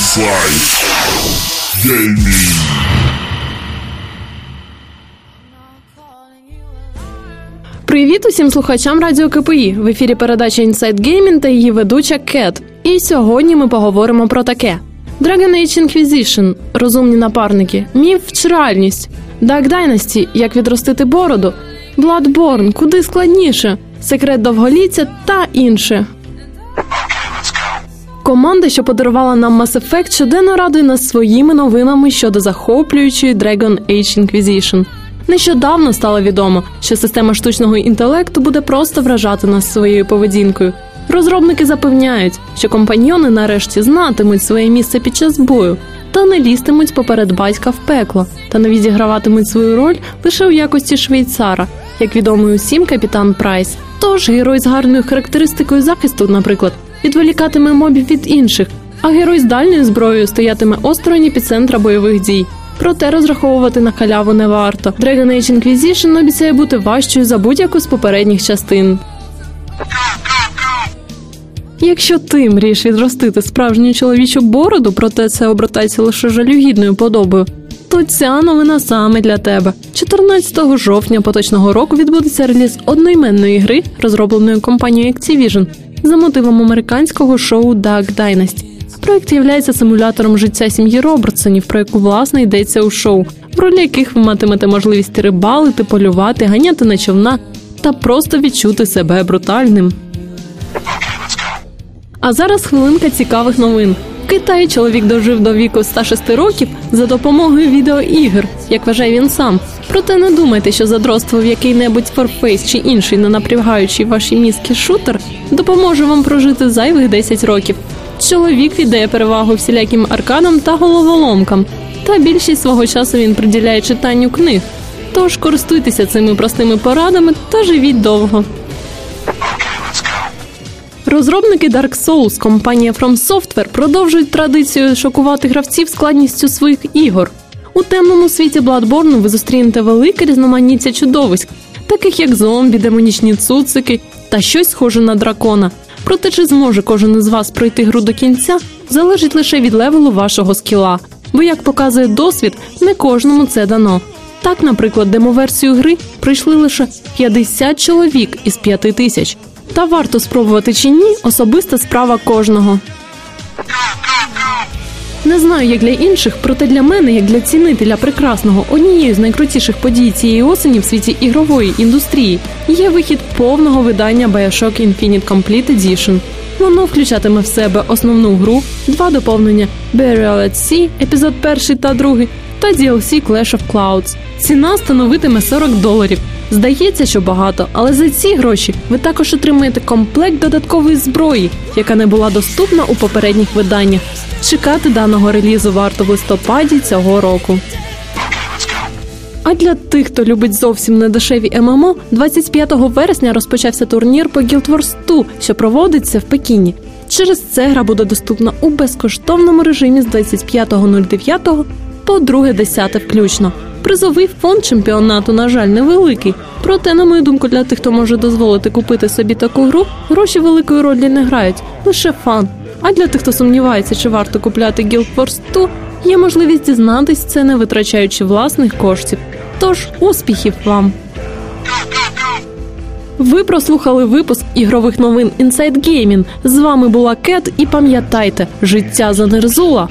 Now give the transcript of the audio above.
Inside Gaming. Привіт усім слухачам радіо КПІ. В ефірі передача Inside Gaming та її ведуча Кет. І сьогодні ми поговоримо про таке: Dragon Age Inquisition – розумні напарники, міф чи реальність, Dark Dynasty – як відростити бороду, Bloodborne – куди складніше, секрет довголіття та інше. Команда, що подарувала нам Mass Effect, щоденно радує нас своїми новинами щодо захоплюючої Dragon Age Inquisition. Нещодавно стало відомо, що система штучного інтелекту буде просто вражати нас своєю поведінкою. Розробники запевняють, що компаньйони нарешті знатимуть своє місце під час бою та не лізтимуть поперед батька в пекло, та не відіграватимуть свою роль лише у якості швейцара, як відомий усім капітан Прайс. Тож герой з гарною характеристикою захисту, наприклад, відволікатиме мобів від інших, а герой з дальньою зброєю стоятиме осторонь епіцентра бойових дій. Проте розраховувати на халяву не варто. Dragon Age Inquisition обіцяє бути важчою за будь-яку з попередніх частин. Якщо ти мрієш відростити справжню чоловічу бороду, проте це обертається лише жалюгідною подобою, то ця новина саме для тебе. 14 жовтня поточного року відбудеться реліз одноіменної гри, розробленої компанією Activision, за мотивом американського шоу «Duck Dynasty. Проект є симулятором життя сім'ї Робертсонів, про яку власне йдеться у шоу, в ролі яких ви матимете можливість рибалити, полювати, ганяти на човна та просто відчути себе брутальним. А зараз хвилинка цікавих новин. Китаї чоловік дожив до віку 106 років за допомогою відеоігр, як вважає він сам. Проте не думайте, що задротство в який-небудь Warface чи інший ненапрягаючий ваші мізки шутер допоможе вам прожити зайвих 10 років. Чоловік віддає перевагу всіляким аркадам та головоломкам, та більшість свого часу він приділяє читанню книг. Тож користуйтеся цими простими порадами та живіть довго. Розробники Dark Souls, компанія From Software продовжують традицію шокувати гравців складністю своїх ігор. У темному світі Bloodborne ви зустрінете велике різноманіття чудовиськ, таких як зомбі, демонічні цуцики та щось схоже на дракона. Проте чи зможе кожен із вас пройти гру до кінця, залежить лише від левелу вашого скіла. Бо, як показує досвід, не кожному це дано. Так, наприклад, демоверсію гри прийшли лише 50 чоловік із 5 тисяч. Та варто спробувати чи ні особиста справа кожного. Не знаю, як для інших, проте для мене, як для цінителя прекрасного, однією з найкрутіших подій цієї осені в світі ігрової індустрії є вихід повного видання Bioshock Infinite Complete Edition. Воно включатиме в себе основну гру, два доповнення Burial at Sea, епізод перший та другий, та DLC Clash of Clouds. Ціна становитиме 40 доларів. Здається, що багато, але за ці гроші ви також отримаєте комплект додаткової зброї, яка не була доступна у попередніх виданнях. Чекати даного релізу варто в листопаді цього року. А для тих, хто любить зовсім недешеві ММО, 25 вересня розпочався турнір по Guild Wars 2, що проводиться в Пекіні. Через це гра буде доступна у безкоштовному режимі з 25.09 по 2.10 включно. Призовий фонд чемпіонату, на жаль, невеликий. Проте, на мою думку, для тих, хто може дозволити купити собі таку гру, гроші великої ролі не грають, лише фан. А для тих, хто сумнівається, чи варто купляти Guild Wars 2, є можливість дізнатись це, не витрачаючи власних коштів. Тож успіхів вам! Ви прослухали випуск ігрових новин Inside Gaming. З вами була Кет, і пам'ятайте, життя занерзула.